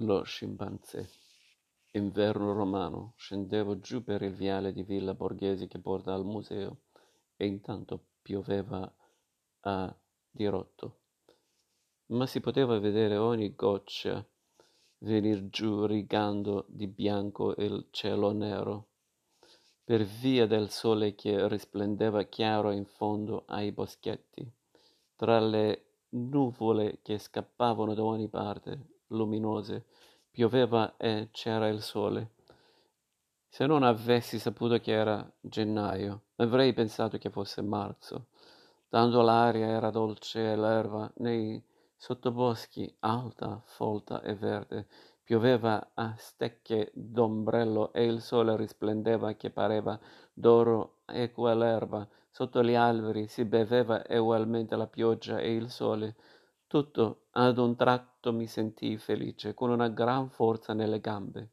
Lo scimpanzé. Inverno romano. Scendevo giù per il viale di Villa Borghese che porta al museo e intanto pioveva a dirotto. Ma si poteva vedere ogni goccia venir giù rigando di bianco il cielo nero, per via del sole che risplendeva chiaro in fondo ai boschetti, tra le nuvole che scappavano da ogni parte, luminose, pioveva e c'era il sole. Se non avessi saputo che era gennaio, avrei pensato che fosse marzo. Tanto l'aria era dolce e l'erba nei sottoboschi alta, folta e verde. Pioveva a stecche d'ombrello e il sole risplendeva che pareva d'oro e quell'erba sotto gli alberi si beveva ugualmente la pioggia e il sole. Tutto ad un tratto mi sentii felice, con una gran forza nelle gambe,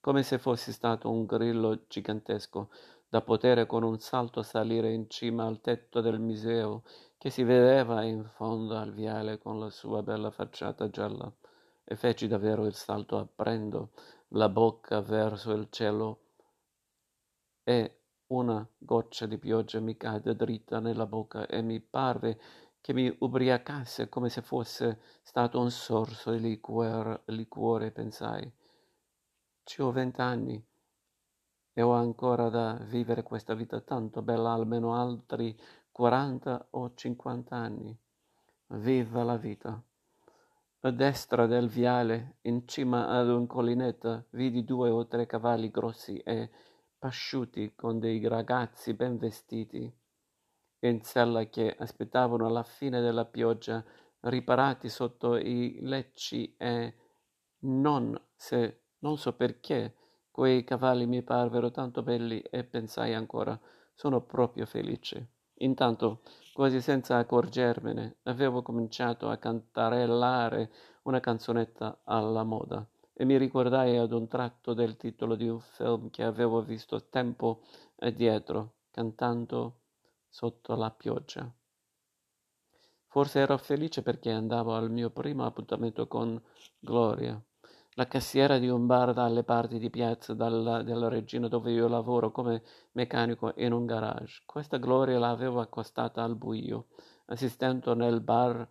come se fossi stato un grillo gigantesco, da poter con un salto salire in cima al tetto del museo che si vedeva in fondo al viale con la sua bella facciata gialla, e feci davvero il salto aprendo la bocca verso il cielo e una goccia di pioggia mi cadde dritta nella bocca e mi parve che mi ubriacasse come se fosse stato un sorso di liquore, liquore pensai. Ci ho vent'anni e ho ancora da vivere questa vita tanto bella, almeno altri quaranta o cinquanta anni. Viva la vita! A destra del viale, in cima ad un collinetta, vidi due o tre cavalli grossi e pasciuti con dei ragazzi ben vestiti in sella che aspettavano la fine della pioggia, riparati sotto i lecci e non, se, non so perché, quei cavalli mi parvero tanto belli e pensai ancora, sono proprio felice. Intanto, quasi senza accorgermene, avevo cominciato a cantarellare una canzonetta alla moda e mi ricordai ad un tratto del titolo di un film che avevo visto tempo addietro, cantando sotto la pioggia. Forse ero felice perché andavo al mio primo appuntamento con Gloria, la cassiera di un bar dalle parti di piazza dalla, della regina dove io lavoro come meccanico in un garage. Questa Gloria l'avevo accostata al buio, assistendo nel bar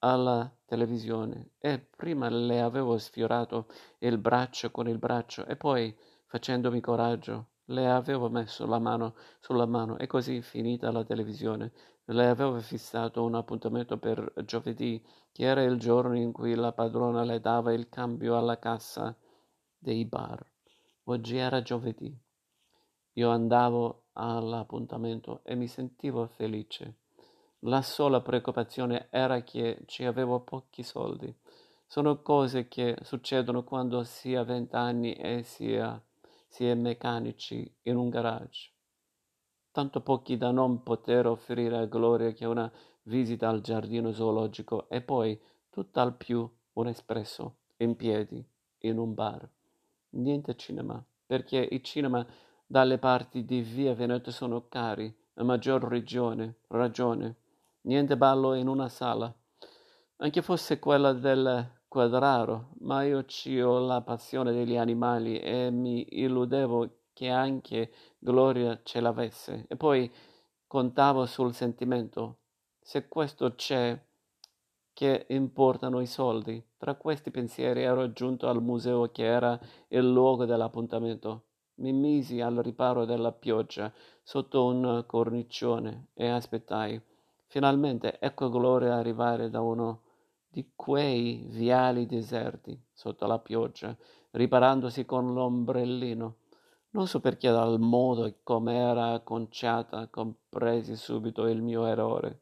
alla televisione e prima le avevo sfiorato il braccio con il braccio e poi, facendomi coraggio, le avevo messo la mano sulla mano e così, finita la televisione, le avevo fissato un appuntamento per giovedì, che era il giorno in cui la padrona le dava il cambio alla cassa dei bar. Oggi era giovedì. Io andavo all'appuntamento e mi sentivo felice. La sola preoccupazione era che ci avevo pochi soldi. Sono cose che succedono quando si ha vent'anni e si, ha, si è meccanici in un garage. Tanto pochi da non poter offrire a Gloria che una visita al giardino zoologico e poi, tutt'al più, un espresso, in piedi, in un bar. Niente cinema, perché i cinema dalle parti di via Veneto sono cari, a maggior ragione, ragione niente ballo in una sala, anche fosse quella del quadraro, ma io ci ho la passione degli animali e mi illudevo che anche Gloria ce l'avesse. E poi contavo sul sentimento. Se questo c'è, che importano i soldi. Tra questi pensieri ero giunto al museo che era il luogo dell'appuntamento. Mi misi al riparo della pioggia sotto un cornicione e aspettai. Finalmente ecco Gloria arrivare da uno di quei viali deserti sotto la pioggia, riparandosi con l'ombrellino. Non so perché dal modo e come era acconciata compresi subito il mio errore.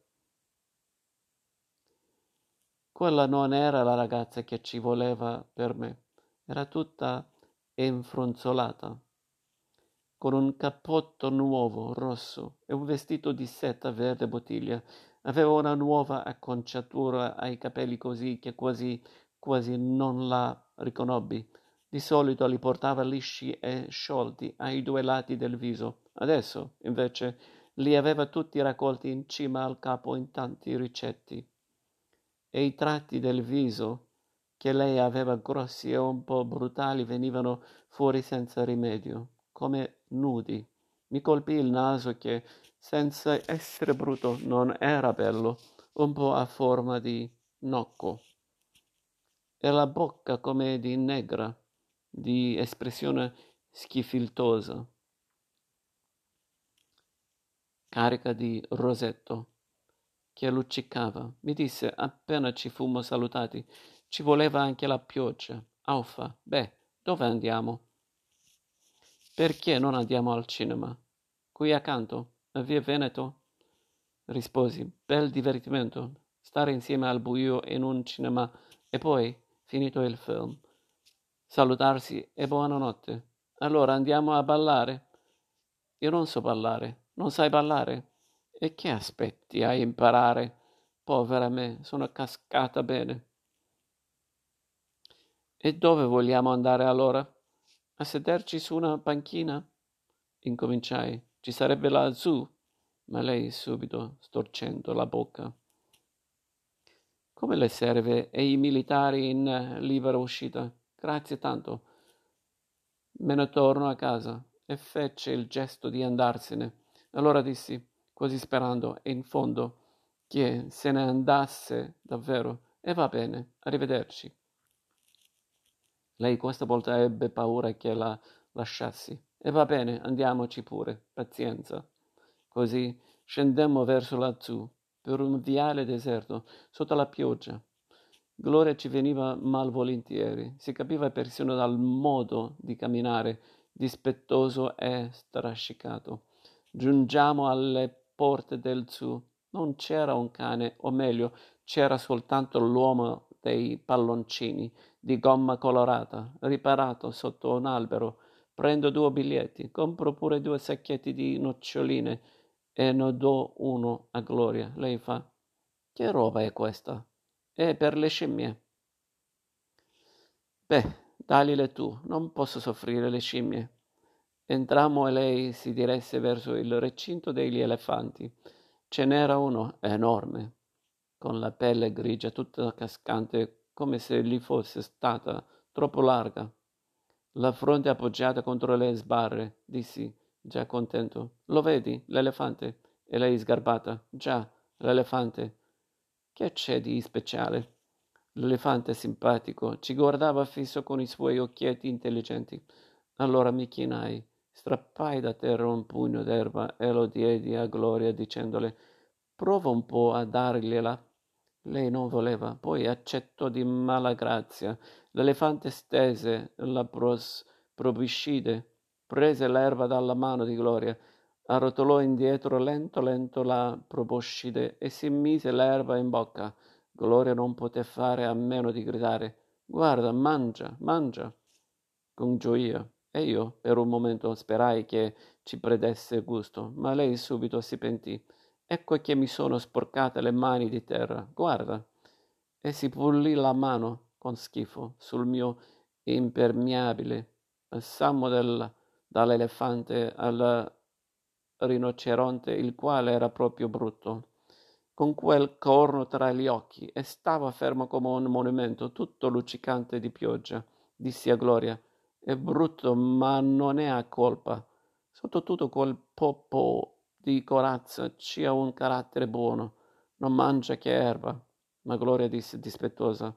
Quella non era la ragazza che ci voleva per me, era tutta infronzolata con un cappotto nuovo, rosso, e un vestito di seta verde bottiglia. Aveva una nuova acconciatura ai capelli così che quasi, quasi non la riconobbi. Di solito li portava lisci e sciolti ai due lati del viso. Adesso, invece, li aveva tutti raccolti in cima al capo in tanti ricetti. E i tratti del viso, che lei aveva grossi e un po' brutali venivano fuori senza rimedio, come nudi. Mi colpì il naso che, senza essere brutto, non era bello, un po' a forma di nocco, e la bocca come di negra, di espressione schifiltosa, carica di rosetto che luccicava. Mi disse appena ci fummo salutati, ci voleva anche la pioggia. Aufa, beh, dove andiamo? Perché non andiamo al cinema? Qui accanto, via Veneto? Risposi, bel divertimento, stare insieme al buio in un cinema e poi, finito il film, salutarsi e buonanotte. Allora andiamo a ballare? Io non so ballare. Non sai ballare? E che aspetti a imparare? Povera me, sono cascata bene. E dove vogliamo andare allora? A sederci su una panchina? Incominciai. Ci sarebbe la zoo? Ma lei subito, storcendo la bocca. Come le serve e i militari in libera uscita? Grazie tanto. Me ne torno a casa e fece il gesto di andarsene. Allora dissi quasi sperando, e in fondo, che se ne andasse davvero. E va bene, arrivederci. Lei questa volta ebbe paura che la lasciassi. E va bene, andiamoci pure, pazienza. Così scendemmo verso lassù, per un viale deserto, sotto la pioggia. Gloria ci veniva malvolentieri, si capiva persino dal modo di camminare, dispettoso e strascicato. Giungiamo alle porte del zoo. Non c'era un cane, o meglio, c'era soltanto l'uomo dei palloncini di gomma colorata, riparato sotto un albero. Prendo due biglietti, compro pure due sacchetti di noccioline e ne do uno a Gloria. Lei fa: Che roba è questa? È per le scimmie. Beh, dagliele tu, non posso soffrire le scimmie. Entrammo e lei si diresse verso il recinto degli elefanti. Ce n'era uno enorme, con la pelle grigia tutta cascante come se gli fosse stata troppo larga. La fronte appoggiata contro le sbarre, dissi, già contento. Lo vedi, l'elefante? E lei sgarbata. Già, l'elefante. Che c'è di speciale? L'elefante simpatico ci guardava fisso con i suoi occhietti intelligenti. Allora mi chinai strappai da terra un pugno d'erba e lo diedi a Gloria dicendole prova un po' a dargliela. Lei non voleva, poi accettò di mala grazia. L'elefante stese la pros, probiscide, prese l'erba dalla mano di Gloria, arrotolò indietro lento lento la proboscide e si mise l'erba in bocca. Gloria non poté fare a meno di gridare Guarda, mangia, mangia, con gioia. E io per un momento sperai che ci prendesse gusto, ma lei subito si pentì. Ecco che mi sono sporcate le mani di terra. Guarda. E si pulì la mano con schifo sul mio impermeabile. Passammo del, dall'elefante al rinoceronte, il quale era proprio brutto, con quel corno tra gli occhi, e stava fermo come un monumento, tutto luccicante di pioggia. Dissi a Gloria, è brutto, ma non è a colpa. Sotto tutto quel popò di corazza c'ha un carattere buono, non mangia che erba. Ma Gloria disse dispettosa,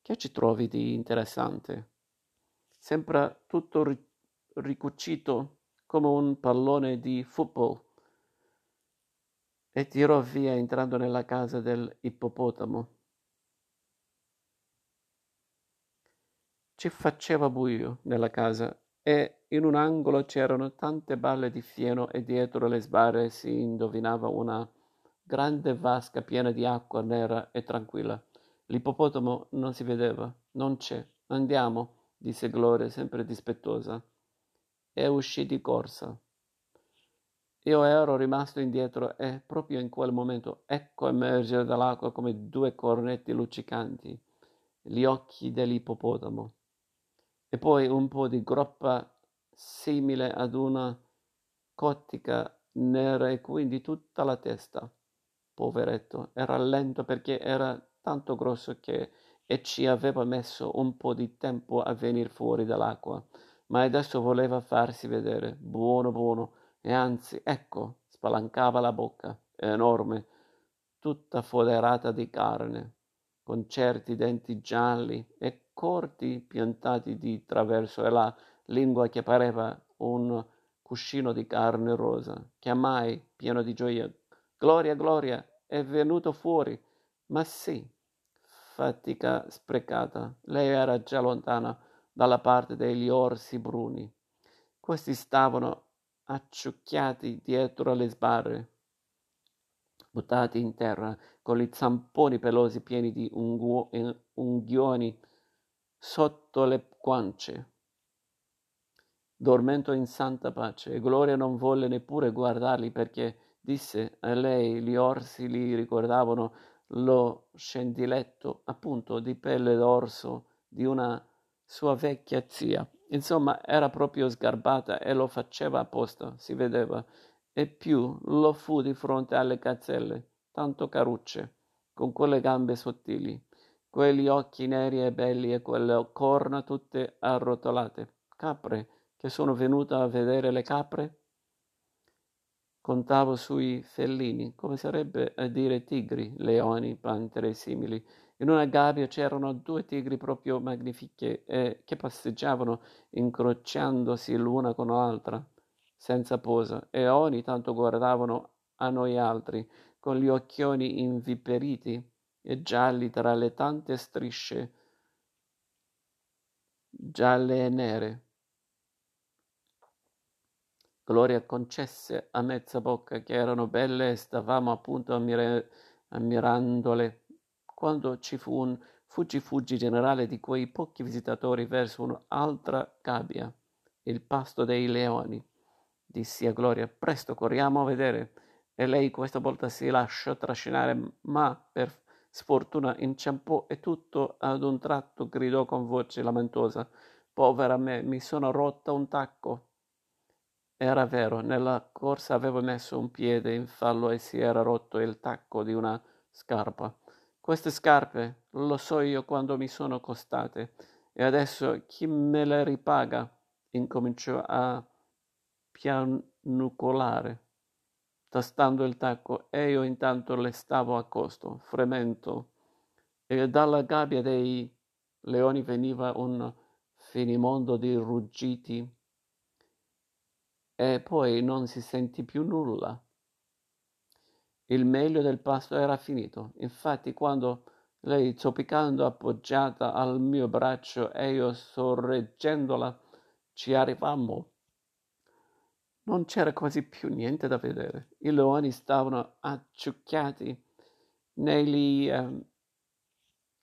che ci trovi di interessante? Sembra tutto ricucito come un pallone di football. E tirò via entrando nella casa dell'ippopotamo. Ci faceva buio nella casa e in un angolo c'erano tante balle di fieno e dietro le sbarre si indovinava una grande vasca piena di acqua nera e tranquilla. L'ippopotamo non si vedeva. Non c'è. Andiamo, disse Gloria, sempre dispettosa. E uscì di corsa. Io ero rimasto indietro e proprio in quel momento ecco emergere dall'acqua come due cornetti luccicanti gli occhi dell'ippopotamo e poi un po' di groppa simile ad una cottica nera e quindi tutta la testa. Poveretto, era lento perché era tanto grosso che e ci aveva messo un po' di tempo a venire fuori dall'acqua, ma adesso voleva farsi vedere, buono buono, e anzi, ecco, spalancava la bocca, enorme, tutta foderata di carne, con certi denti gialli e corti piantati di traverso e la lingua che pareva un cuscino di carne rosa. Chiamai, pieno di gioia, Gloria, Gloria, è venuto fuori. Ma sì, fatica sprecata, lei era già lontana dalla parte degli orsi bruni. Questi stavano acciucchiati dietro le sbarre, buttati in terra, con gli zamponi pelosi pieni di ungu- unghioni sotto le guance. Dormento in santa pace, e Gloria non volle neppure guardarli perché disse a lei gli orsi gli ricordavano lo scendiletto appunto di pelle d'orso di una sua vecchia zia. Insomma, era proprio sgarbata e lo faceva apposta, si vedeva, e più lo fu di fronte alle gazzelle, tanto carucce, con quelle gambe sottili, quegli occhi neri e belli e quelle corna tutte arrotolate. Capre, che sono venuta a vedere le capre? Contavo sui fellini, come sarebbe a dire tigri, leoni, pantere simili. In una gabbia c'erano due tigri proprio magnifiche eh, che passeggiavano incrociandosi l'una con l'altra, senza posa, e ogni tanto guardavano a noi altri, con gli occhioni inviperiti e gialli tra le tante strisce gialle e nere Gloria concesse a mezza bocca che erano belle e stavamo appunto ammira- ammirandole quando ci fu un fuggi-fuggi generale di quei pochi visitatori verso un'altra gabbia, il pasto dei leoni. Dissi a Gloria, presto corriamo a vedere. E lei questa volta si lasciò trascinare, ma per sfortuna inciampò e tutto ad un tratto gridò con voce lamentosa. Povera me, mi sono rotta un tacco. Era vero, nella corsa avevo messo un piede in fallo e si era rotto il tacco di una scarpa. Queste scarpe lo so io quando mi sono costate e adesso chi me le ripaga? Incominciò a pianucolare, tastando il tacco e io intanto le stavo accosto, fremento, e dalla gabbia dei leoni veniva un finimondo di ruggiti e poi non si sentì più nulla. Il meglio del pasto era finito. Infatti, quando lei zoppicando appoggiata al mio braccio e io sorreggendola ci arrivammo, non c'era quasi più niente da vedere. I leoni stavano acciucchiati negli eh,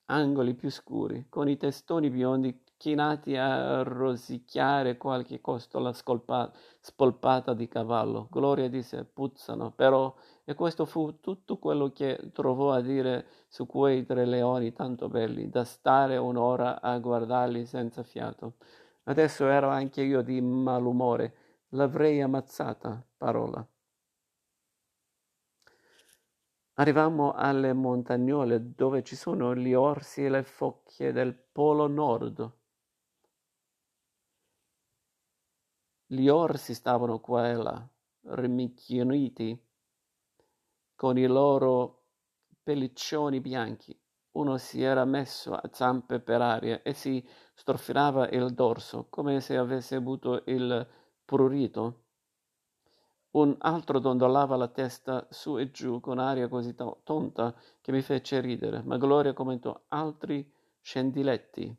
angoli più scuri, con i testoni biondi chinati a rosicchiare qualche costola scolpa- spolpata di cavallo. Gloria disse, puzzano, però, e questo fu tutto quello che trovò a dire su quei tre leoni tanto belli, da stare un'ora a guardarli senza fiato. Adesso ero anche io di malumore, l'avrei ammazzata, parola. Arrivammo alle montagnole dove ci sono gli orsi e le focche del polo nord. Gli orsi stavano qua e là, rimicchioniti, con i loro pelliccioni bianchi. Uno si era messo a zampe per aria e si strofilava il dorso, come se avesse avuto il prurito. Un altro dondolava la testa su e giù con aria così tonta che mi fece ridere, ma Gloria commentò altri scendiletti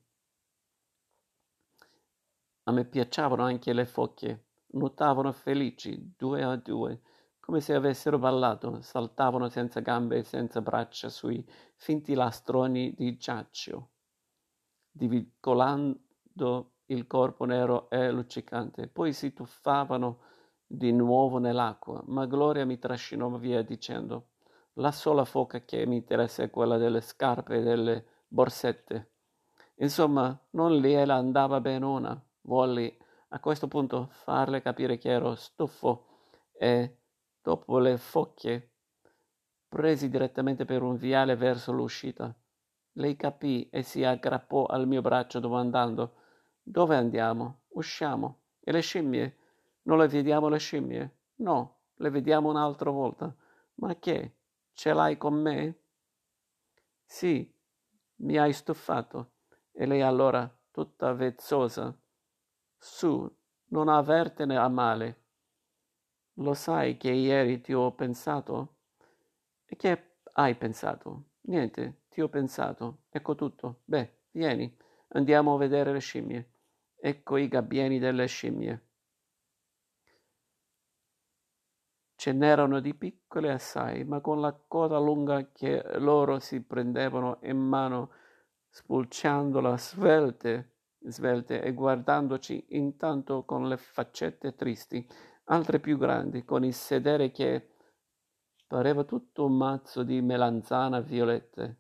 a me piacevano anche le focche, nuotavano felici, due a due, come se avessero ballato, saltavano senza gambe e senza braccia sui finti lastroni di giaccio, divincolando il corpo nero e luccicante. Poi si tuffavano di nuovo nell'acqua, ma Gloria mi trascinò via dicendo la sola foca che mi interessa è quella delle scarpe e delle borsette. Insomma, non gliela andava bene una. Volli a questo punto farle capire che ero stufo e, dopo le focche, presi direttamente per un viale verso l'uscita. Lei capì e si aggrappò al mio braccio domandando Dove andiamo? Usciamo. E le scimmie? Non le vediamo le scimmie? No, le vediamo un'altra volta. Ma che? Ce l'hai con me? Sì, mi hai stufato. E lei allora, tutta vezzosa, su, non avertene a male. Lo sai che ieri ti ho pensato? E che hai pensato? Niente, ti ho pensato. Ecco tutto. Beh, vieni, andiamo a vedere le scimmie. Ecco i gabbiani delle scimmie. Ce n'erano di piccole assai, ma con la coda lunga che loro si prendevano in mano, spulciandola svelte, svelte e guardandoci intanto con le faccette tristi, altre più grandi, con il sedere che pareva tutto un mazzo di melanzana violette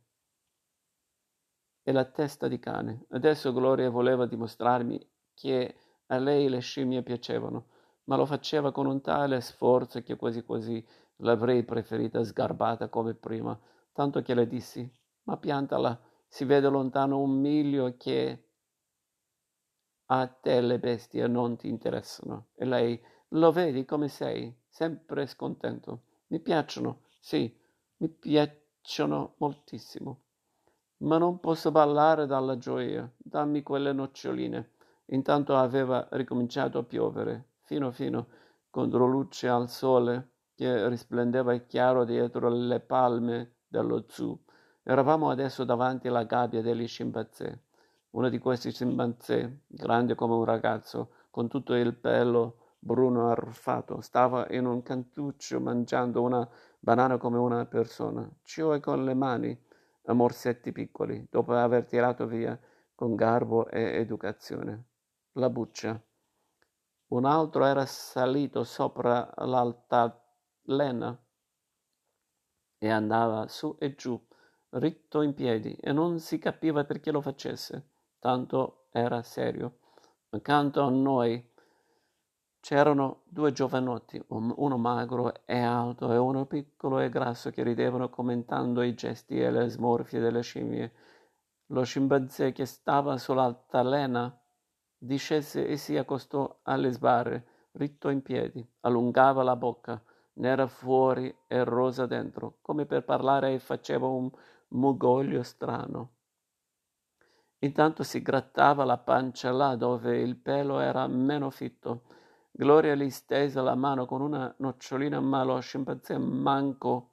e la testa di cane. Adesso Gloria voleva dimostrarmi che a lei le scimmie piacevano, ma lo faceva con un tale sforzo che quasi quasi l'avrei preferita sgarbata come prima, tanto che le dissi, ma piantala, si vede lontano un miglio che a te le bestie non ti interessano. E lei, lo vedi come sei, sempre scontento. Mi piacciono, sì, mi piacciono moltissimo. Ma non posso ballare dalla gioia. Dammi quelle noccioline. Intanto aveva ricominciato a piovere, fino fino, contro luce al sole che risplendeva chiaro dietro le palme dello zoo. Eravamo adesso davanti alla gabbia degli scimpanzé. Uno di questi scimpanzé, grande come un ragazzo, con tutto il pelo Bruno arruffato, stava in un cantuccio mangiando una banana come una persona, cioè con le mani a morsetti piccoli, dopo aver tirato via con garbo e educazione la buccia. Un altro era salito sopra l'altalena e andava su e giù, ritto in piedi, e non si capiva perché lo facesse, tanto era serio. Accanto a noi C'erano due giovanotti, uno magro e alto e uno piccolo e grasso, che ridevano commentando i gesti e le smorfie delle scimmie. Lo scimpanzé che stava sull'altalena discese e si accostò alle sbarre, ritto in piedi, allungava la bocca, nera fuori e rosa dentro, come per parlare e faceva un mugoglio strano. Intanto si grattava la pancia là dove il pelo era meno fitto Gloria gli stese la mano con una nocciolina, ma lo scimpanzé manco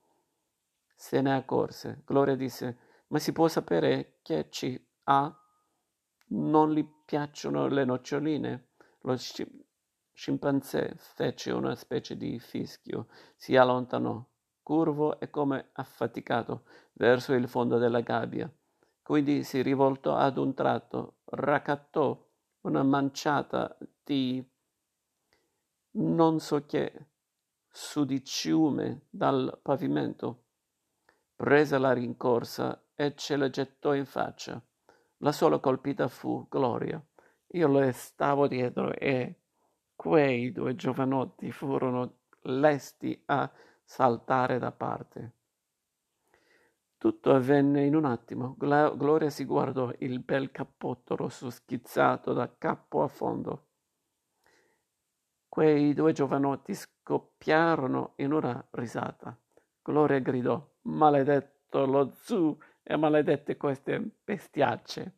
se ne accorse. Gloria disse, ma si può sapere che ci ha? Non gli piacciono le noccioline? Lo scimpanzé fece una specie di fischio, si allontanò, curvo e come affaticato, verso il fondo della gabbia. Quindi si rivoltò ad un tratto, raccattò una manciata di non so che, sudiciume dal pavimento. Prese la rincorsa e ce la gettò in faccia. La sola colpita fu Gloria. Io le stavo dietro e quei due giovanotti furono lesti a saltare da parte. Tutto avvenne in un attimo. Gloria si guardò il bel cappotto rosso schizzato da capo a fondo. Quei due giovanotti scoppiarono in una risata. Gloria gridò: Maledetto lo zoo e maledette queste bestiacce!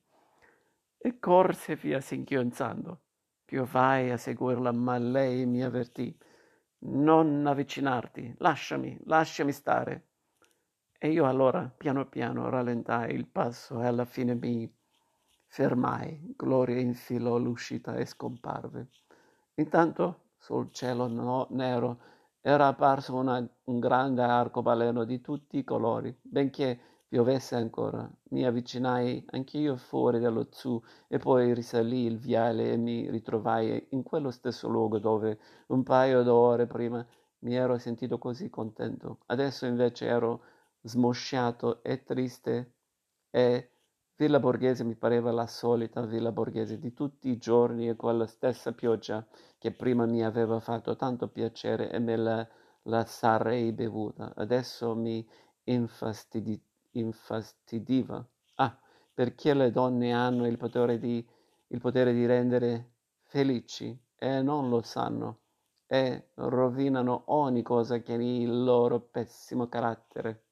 E corse via singhiozzando. Piovai a seguirla, ma lei mi avvertì: Non avvicinarti, lasciami, lasciami stare. E io allora, piano piano, rallentai il passo e alla fine mi fermai. Gloria infilò l'uscita e scomparve. Intanto sul cielo no, nero era apparso una, un grande arcobaleno di tutti i colori, benché piovesse ancora. Mi avvicinai anch'io fuori dallo zoo e poi risalì il viale e mi ritrovai in quello stesso luogo dove un paio d'ore prima mi ero sentito così contento. Adesso invece ero smosciato e triste e Villa Borghese mi pareva la solita Villa Borghese di tutti i giorni e quella stessa pioggia che prima mi aveva fatto tanto piacere e me la, la sarei bevuta. Adesso mi infastidi, infastidiva Ah, perché le donne hanno il potere di, il potere di rendere felici e non lo sanno e rovinano ogni cosa con il loro pessimo carattere.